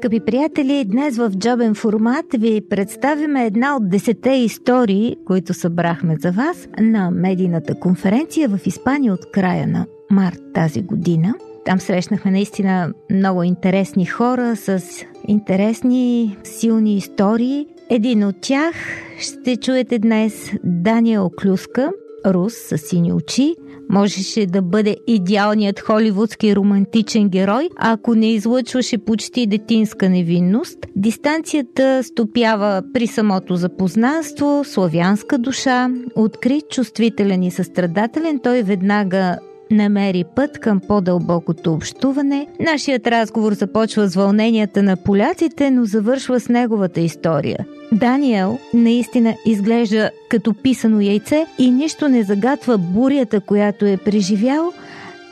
Скъпи приятели, днес в джобен формат ви представяме една от десете истории, които събрахме за вас на медийната конференция в Испания от края на март тази година. Там срещнахме наистина много интересни хора с интересни, силни истории. Един от тях ще чуете днес Дания Клюска, рус с сини очи, можеше да бъде идеалният холивудски романтичен герой, ако не излъчваше почти детинска невинност. Дистанцията стопява при самото запознанство, славянска душа, открит, чувствителен и състрадателен, той веднага намери път към по-дълбокото общуване. Нашият разговор започва с вълненията на поляците, но завършва с неговата история. Даниел наистина изглежда като писано яйце и нищо не загатва бурята, която е преживял,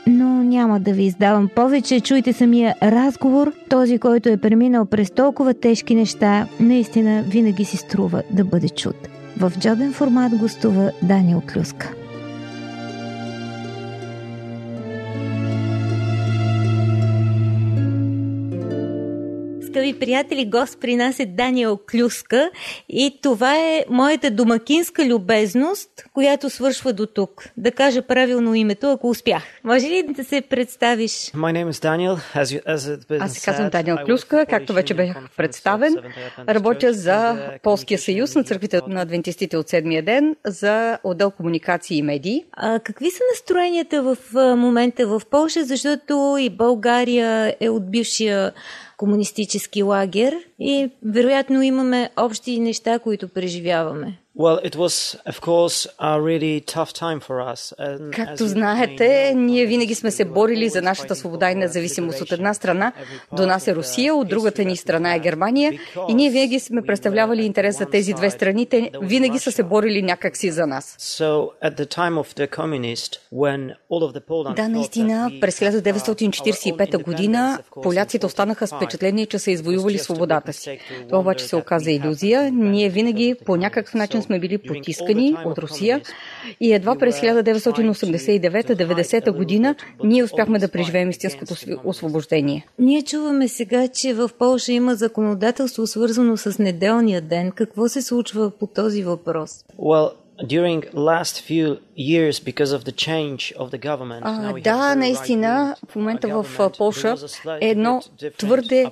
но няма да ви издавам повече. Чуйте самия разговор. Този, който е преминал през толкова тежки неща, наистина винаги си струва да бъде чут. В джобен формат гостува Даниел Клюска. Скъпи приятели, гост при нас е Даниел Клюска и това е моята домакинска любезност, която свършва до тук. Да кажа правилно името, ако успях. Може ли да се представиш? Daniel, as you, as Аз се казвам Даниел Клюска, както вече бях представен. Работя за Полския съюз на църквите на адвентистите от седмия ден за отдел комуникации и медии. А какви са настроенията в момента в Польша, защото и България е от бившия коммунистический лагерь. И вероятно имаме общи неща, които преживяваме. Well, it was, of course, a really tough time for us. And Както знаете, ние винаги сме се борили за нашата свобода и независимост. От една страна до нас е Русия, от другата ни страна е Германия и ние винаги сме представлявали интерес за тези две страни. Те винаги са се борили някакси за нас. Да, наистина, през 1945 година поляците останаха с впечатление, че са извоювали свободата си. Това обаче се оказа иллюзия. Ние винаги по някакъв начин сме били потискани от Русия и едва през 1989-90 година ние успяхме да преживеем истинското освобождение. Ние чуваме сега, че в Польша има законодателство свързано с неделния ден. Какво се случва по този въпрос? Well, during last few years because of the change of the government. А, да, наистина, в момента в Польша е едно твърде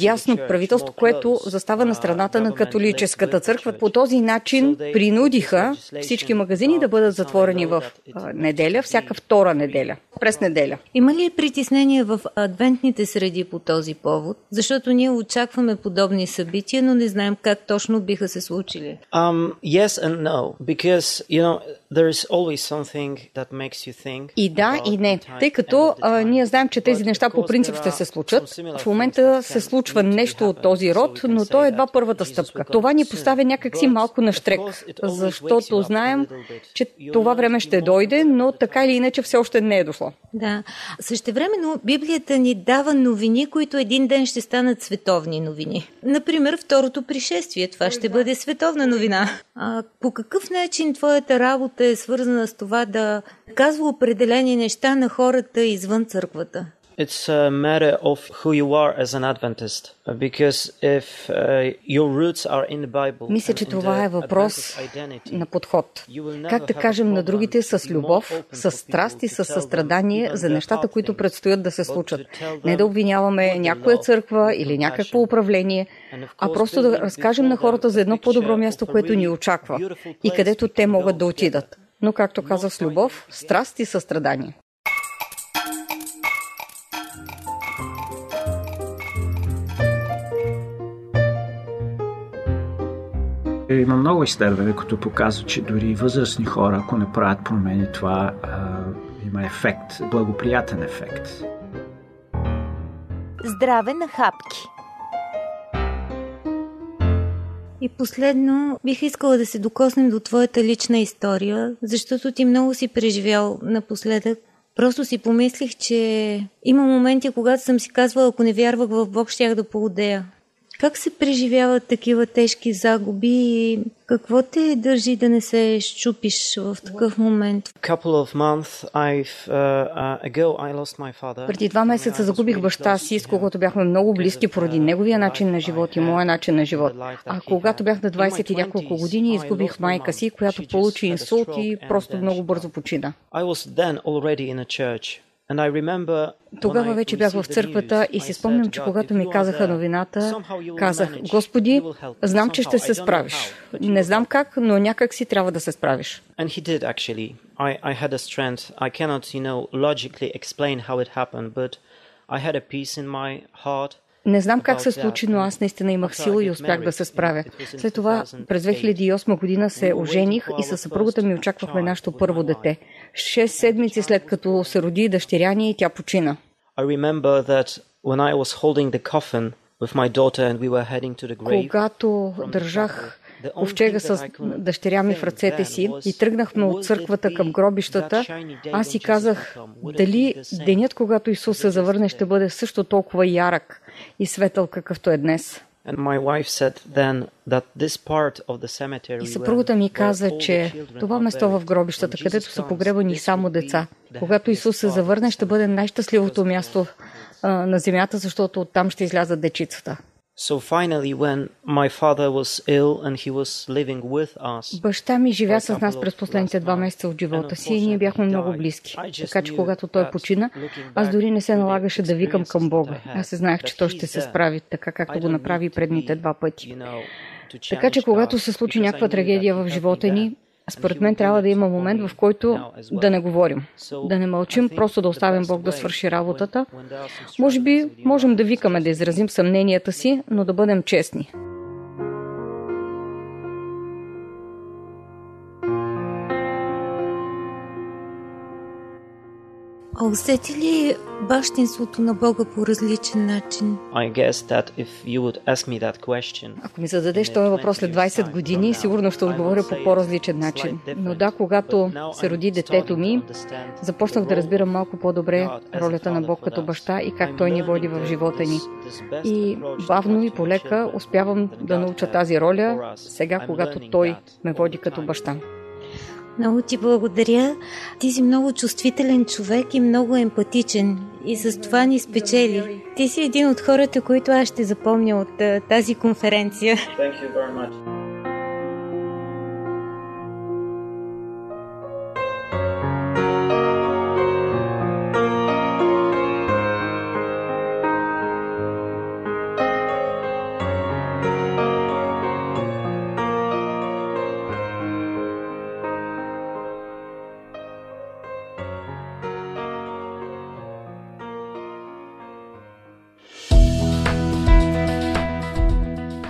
дясно правителство, което застава на страната на католическата църква. По този начин принудиха всички магазини да бъдат затворени в неделя, всяка втора неделя, през неделя. Има ли притеснение в адвентните среди по този повод? Защото ние очакваме подобни събития, но не знаем как точно биха се случили. Um, yes and no, because, you know, и да, и не. Тъй като а, ние знаем, че тези неща по принцип ще се случат. В момента се случва нещо от този род, но то е едва първата стъпка. Това ни поставя някакси малко на штрек, защото знаем, че това време ще дойде, но така или иначе все още не е дошло. Да. Същевременно Библията ни дава новини, които един ден ще станат световни новини. Например, второто пришествие. Това ще бъде световна новина. А, по какъв начин твоята работа е свързана с това да казва определени неща на хората извън църквата. It's a matter of who you are as an Adventist. Because if uh, your roots are in the Bible. Мисля, че това е въпрос на подход. Как да кажем на другите с любов, с страст и с състрадание за нещата, които предстоят да се случат. Не да обвиняваме някоя църква или някакво управление, а просто да разкажем на хората за едно по-добро място, което ни очаква и където те могат да отидат. Но, както каза с любов, страст и състрадание. Има много изследвания, които показват, че дори възрастни хора, ако не правят промени, това а, има ефект, благоприятен ефект. Здраве на хапки! И последно, бих искала да се докоснем до твоята лична история, защото ти много си преживял напоследък. Просто си помислих, че има моменти, когато съм си казвала, ако не вярвах в Бог, щях да поудея. Как се преживяват такива тежки загуби и какво те държи да не се щупиш в такъв момент? Uh, uh, Преди два месеца загубих баща си, с когото бяхме много близки поради неговия начин на живот и моя начин на живот. А когато бях на 20 и няколко години, изгубих майка си, която получи инсулт и просто много бързо почина. Тогава вече бях в църквата и си спомням, че когато ми казаха новината, казах, Господи, знам, че ще се справиш. Не знам как, но някак си трябва да се справиш. Не знам как се случи, но аз наистина имах сила и успях да се справя. След това, през 2008 година се ожених и със съпругата ми очаквахме нашето първо дете. Шест седмици след като се роди дъщеря ни, тя почина. Когато държах ковчега с дъщеря ми в ръцете си и тръгнахме от църквата към гробищата, аз си казах, дали денят, когато Исус се завърне, ще бъде също толкова ярък и светъл, какъвто е днес. И съпругата ми каза, че това место в гробищата, където са погребани само деца, когато Исус се завърне, ще бъде най-щастливото място а, на земята, защото оттам ще излязат дечицата. So finally, when my father was ill and he was living with us, Баща ми живя с нас през последните два месеца от живота си и ние бяхме много близки. Така че когато той почина, аз дори не се налагаше да викам към Бога. Аз се знаех, че той ще се справи така, както го направи предните два пъти. Така че когато се случи някаква трагедия в живота ни, според мен трябва да има момент, в който да не говорим, да не мълчим, просто да оставим Бог да свърши работата. Може би можем да викаме, да изразим съмненията си, но да бъдем честни. А усети ли бащинството на Бога по различен начин? Ако ми зададеш този въпрос след 20 години, сигурно ще отговоря по по-различен начин. Но да, когато се роди детето ми, започнах да разбирам малко по-добре ролята на Бог като баща и как Той ни води в живота ни. И бавно и полека успявам да науча тази роля, сега когато Той ме води като баща. Много ти благодаря. Ти си много чувствителен човек и много емпатичен. И с това ни спечели. Ти си един от хората, които аз ще запомня от тази конференция. Thank you very much.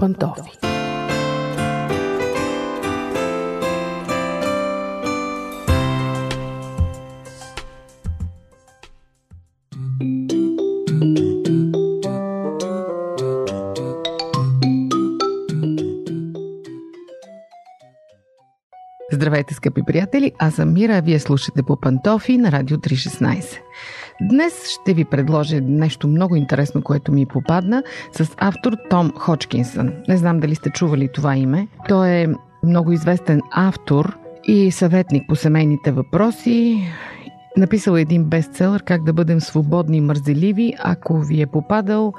Пантофи. Здравейте, скъпи приятели! Аз съм Мира, а вие слушате по Пантофи на Радио 316. Днес ще ви предложа нещо много интересно, което ми попадна с автор Том Хочкинсън. Не знам дали сте чували това име. Той е много известен автор и съветник по семейните въпроси. Написал е един бестселър Как да бъдем свободни и мързеливи. Ако ви е попадал,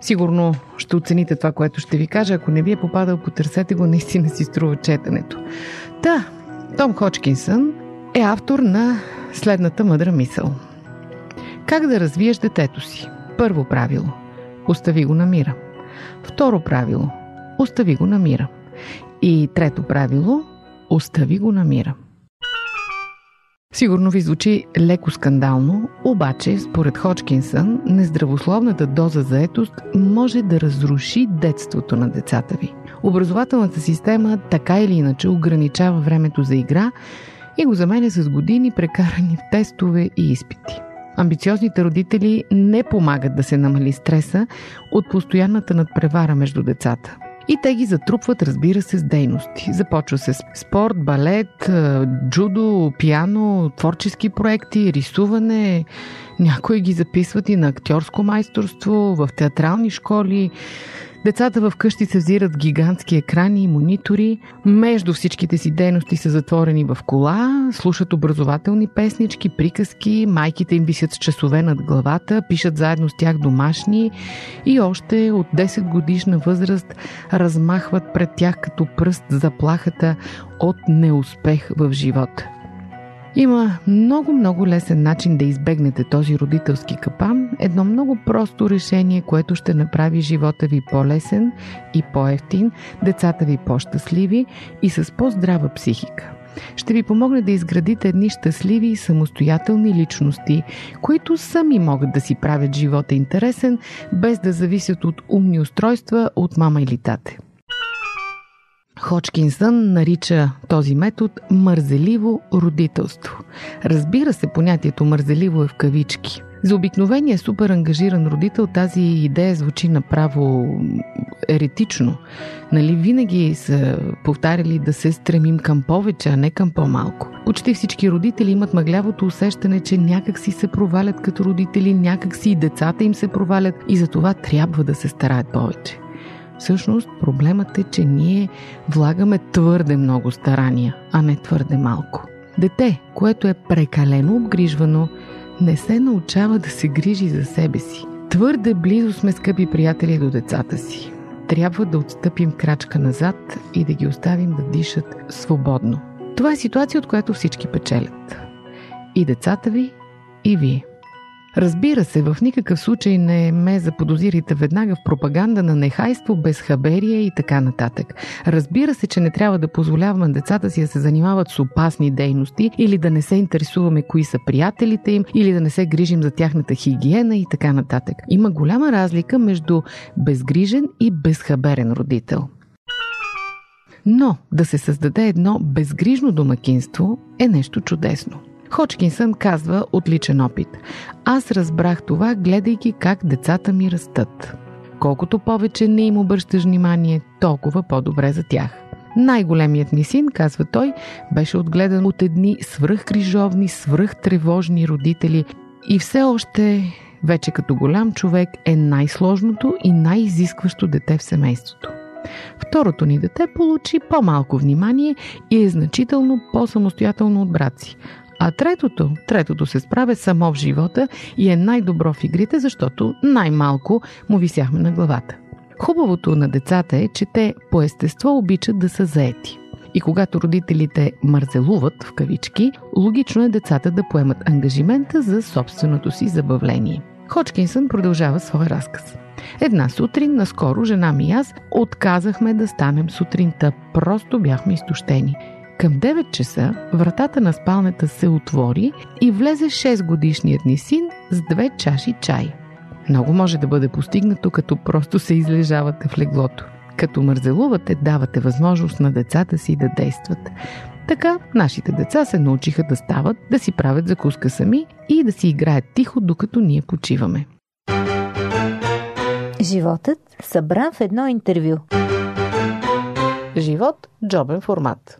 Сигурно ще оцените това, което ще ви кажа. Ако не ви е попадал, потърсете го, наистина си струва четенето. Та, Том Хочкинсън е автор на следната мъдра мисъл. Как да развиеш детето си? Първо правило. Остави го на мира. Второ правило. Остави го на мира. И трето правило. Остави го на мира. Сигурно ви звучи леко скандално, обаче, според Хочкинсън, нездравословната доза заетост може да разруши детството на децата ви. Образователната система така или иначе ограничава времето за игра и го заменя с години прекарани в тестове и изпити. Амбициозните родители не помагат да се намали стреса от постоянната надпревара между децата. И те ги затрупват, разбира се, с дейности. Започва се с спорт, балет, джудо, пиано, творчески проекти, рисуване. Някои ги записват и на актьорско майсторство, в театрални школи. Децата в къщи се взират гигантски екрани и монитори. Между всичките си дейности са затворени в кола, слушат образователни песнички, приказки, майките им висят с часове над главата, пишат заедно с тях домашни и още от 10 годишна възраст размахват пред тях като пръст заплахата от неуспех в живота. Има много-много лесен начин да избегнете този родителски капан. Едно много просто решение, което ще направи живота ви по-лесен и по-ефтин, децата ви по-щастливи и с по-здрава психика. Ще ви помогне да изградите едни щастливи и самостоятелни личности, които сами могат да си правят живота интересен, без да зависят от умни устройства от мама или тате. Хочкинсън нарича този метод мързеливо родителство. Разбира се, понятието мързеливо е в кавички. За обикновения супер ангажиран родител тази идея звучи направо еретично. Нали, винаги са повтаряли да се стремим към повече, а не към по-малко. Почти всички родители имат мъглявото усещане, че някак си се провалят като родители, някак си и децата им се провалят и за това трябва да се стараят повече. Всъщност проблемът е, че ние влагаме твърде много старания, а не твърде малко. Дете, което е прекалено обгрижвано, не се научава да се грижи за себе си. Твърде близо сме, скъпи приятели, до децата си. Трябва да отстъпим крачка назад и да ги оставим да дишат свободно. Това е ситуация, от която всички печелят. И децата ви, и вие. Разбира се, в никакъв случай не ме заподозирайте веднага в пропаганда на нехайство, безхаберие и така нататък. Разбира се, че не трябва да позволяваме децата си да се занимават с опасни дейности или да не се интересуваме кои са приятелите им или да не се грижим за тяхната хигиена и така нататък. Има голяма разлика между безгрижен и безхаберен родител. Но да се създаде едно безгрижно домакинство е нещо чудесно – Хочкинсън казва от личен опит. Аз разбрах това, гледайки как децата ми растат. Колкото повече не им обръщаш внимание, толкова по-добре за тях. Най-големият ни син, казва той, беше отгледан от едни свръхкрижовни, свръхтревожни родители и все още, вече като голям човек, е най-сложното и най-изискващо дете в семейството. Второто ни дете получи по-малко внимание и е значително по-самостоятелно от брат си. А третото, третото се справя само в живота и е най-добро в игрите, защото най-малко му висяхме на главата. Хубавото на децата е, че те по естество обичат да са заети. И когато родителите мързелуват, в кавички, логично е децата да поемат ангажимента за собственото си забавление. Хочкинсън продължава своя разказ. Една сутрин, наскоро, жена ми и аз отказахме да станем сутринта. Просто бяхме изтощени. Към 9 часа вратата на спалнята се отвори и влезе 6 годишният ни син с две чаши чай. Много може да бъде постигнато, като просто се излежавате в леглото. Като мързелувате, давате възможност на децата си да действат. Така нашите деца се научиха да стават, да си правят закуска сами и да си играят тихо, докато ние почиваме. Животът събран в едно интервю. Живот – джобен формат.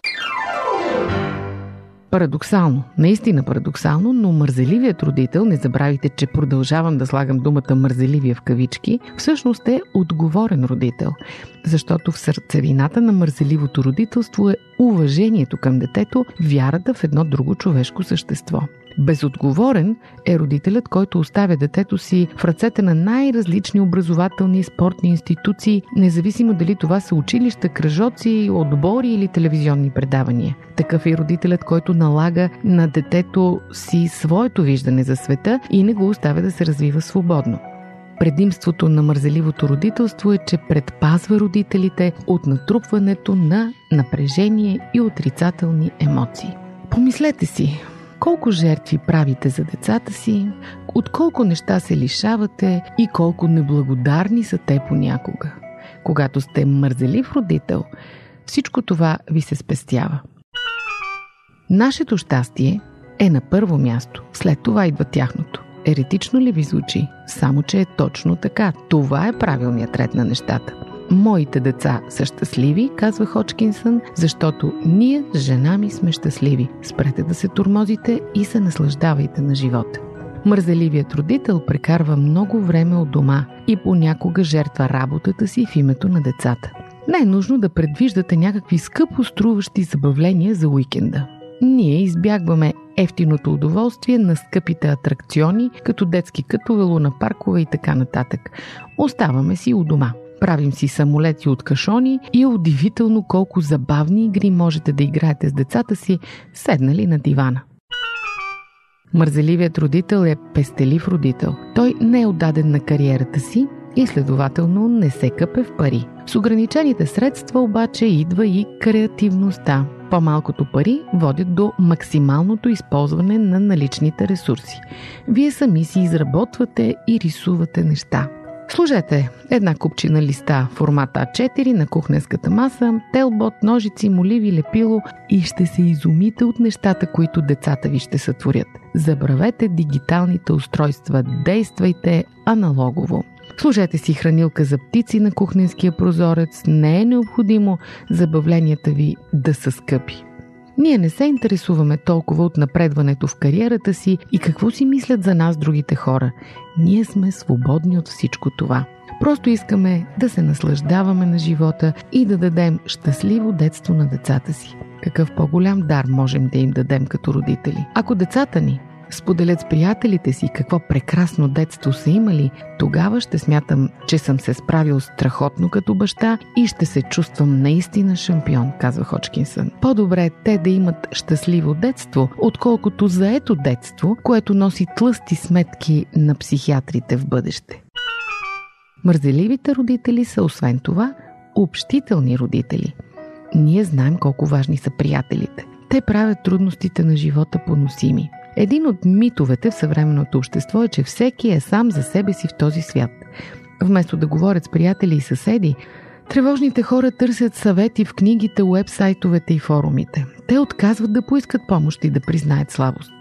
Парадоксално, наистина парадоксално, но мързеливият родител, не забравяйте, че продължавам да слагам думата мързеливия в кавички, всъщност е отговорен родител. Защото в сърцевината на мързеливото родителство е уважението към детето, вярата в едно друго човешко същество. Безотговорен е родителят, който оставя детето си в ръцете на най-различни образователни и спортни институции, независимо дали това са училища, кръжоци, отбори или телевизионни предавания. Такъв е родителят, който налага на детето си своето виждане за света и не го оставя да се развива свободно. Предимството на мързеливото родителство е, че предпазва родителите от натрупването на напрежение и отрицателни емоции. Помислете си, колко жертви правите за децата си, от колко неща се лишавате и колко неблагодарни са те понякога. Когато сте мързелив родител, всичко това ви се спестява. Нашето щастие е на първо място, след това идва тяхното. Еретично ли ви звучи? Само, че е точно така. Това е правилният ред на нещата. Моите деца са щастливи, казва Хочкинсън, защото ние с жена ми сме щастливи. Спрете да се турмозите и се наслаждавайте на живота. Мързеливият родител прекарва много време от дома и понякога жертва работата си в името на децата. Не е нужно да предвиждате някакви скъпо струващи забавления за уикенда. Ние избягваме ефтиното удоволствие на скъпите атракциони, като детски кътове, на паркове и така нататък. Оставаме си у дома. Правим си самолети от кашони и е удивително колко забавни игри можете да играете с децата си, седнали на дивана. Мързеливият родител е пестелив родител. Той не е отдаден на кариерата си и следователно не се къпе в пари. С ограничените средства обаче идва и креативността. По-малкото пари водят до максималното използване на наличните ресурси. Вие сами си изработвате и рисувате неща. Служете една купчина листа формат А4 на кухненската маса, телбот, ножици, моливи, лепило и ще се изумите от нещата, които децата ви ще сътворят. Забравете дигиталните устройства, действайте аналогово. Служете си хранилка за птици на кухненския прозорец. Не е необходимо забавленията ви да са скъпи. Ние не се интересуваме толкова от напредването в кариерата си и какво си мислят за нас другите хора. Ние сме свободни от всичко това. Просто искаме да се наслаждаваме на живота и да дадем щастливо детство на децата си. Какъв по-голям дар можем да им дадем като родители? Ако децата ни споделят с приятелите си какво прекрасно детство са имали, тогава ще смятам, че съм се справил страхотно като баща и ще се чувствам наистина шампион, казва Хочкинсън. По-добре е те да имат щастливо детство, отколкото заето детство, което носи тлъсти сметки на психиатрите в бъдеще. Мързеливите родители са освен това общителни родители. Ние знаем колко важни са приятелите. Те правят трудностите на живота поносими – един от митовете в съвременното общество е, че всеки е сам за себе си в този свят. Вместо да говорят с приятели и съседи, тревожните хора търсят съвети в книгите, уебсайтовете и форумите. Те отказват да поискат помощ и да признаят слабост.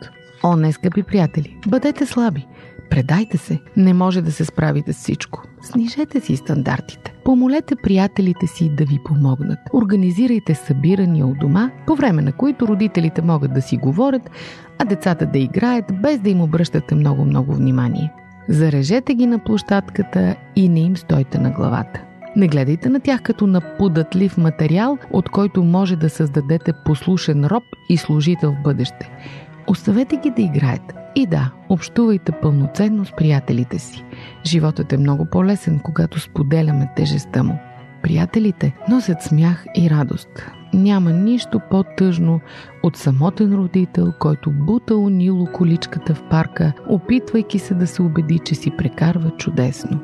О, не, скъпи приятели, бъдете слаби. Предайте се. Не може да се справите с всичко. Снижете си стандартите. Помолете приятелите си да ви помогнат. Организирайте събирания у дома, по време на които родителите могат да си говорят, а децата да играят, без да им обръщате много-много внимание. Зарежете ги на площадката и не им стойте на главата. Не гледайте на тях като на податлив материал, от който може да създадете послушен роб и служител в бъдеще. Оставете ги да играят. И да, общувайте пълноценно с приятелите си. Животът е много по-лесен, когато споделяме тежестта му. Приятелите носят смях и радост. Няма нищо по-тъжно от самотен родител, който бута унило количката в парка, опитвайки се да се убеди, че си прекарва чудесно.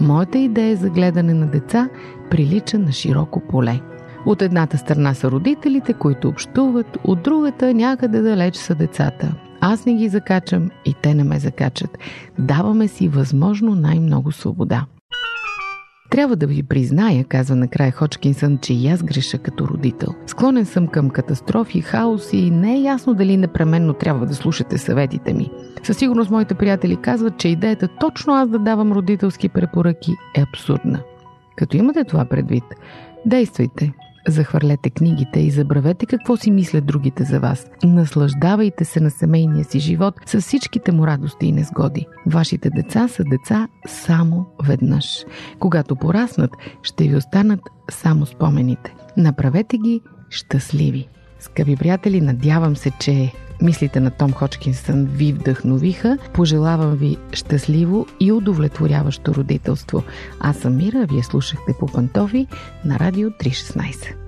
Моята идея за гледане на деца прилича на широко поле. От едната страна са родителите, които общуват, от другата някъде далеч са децата. Аз не ги закачам и те не ме закачат. Даваме си възможно най-много свобода. Трябва да ви призная, казва накрая Ходжкинсън, че и аз греша като родител. Склонен съм към катастрофи, хаос и не е ясно дали непременно трябва да слушате съветите ми. Със сигурност моите приятели казват, че идеята точно аз да давам родителски препоръки е абсурдна. Като имате това предвид, действайте. Захвърлете книгите и забравете какво си мислят другите за вас. Наслаждавайте се на семейния си живот с всичките му радости и незгоди. Вашите деца са деца само веднъж. Когато пораснат, ще ви останат само спомените. Направете ги щастливи. Скъпи приятели, надявам се, че мислите на Том Ходжкинсън ви вдъхновиха. Пожелавам ви щастливо и удовлетворяващо родителство. Аз съм Мира, вие слушахте по пантофи на Радио 316.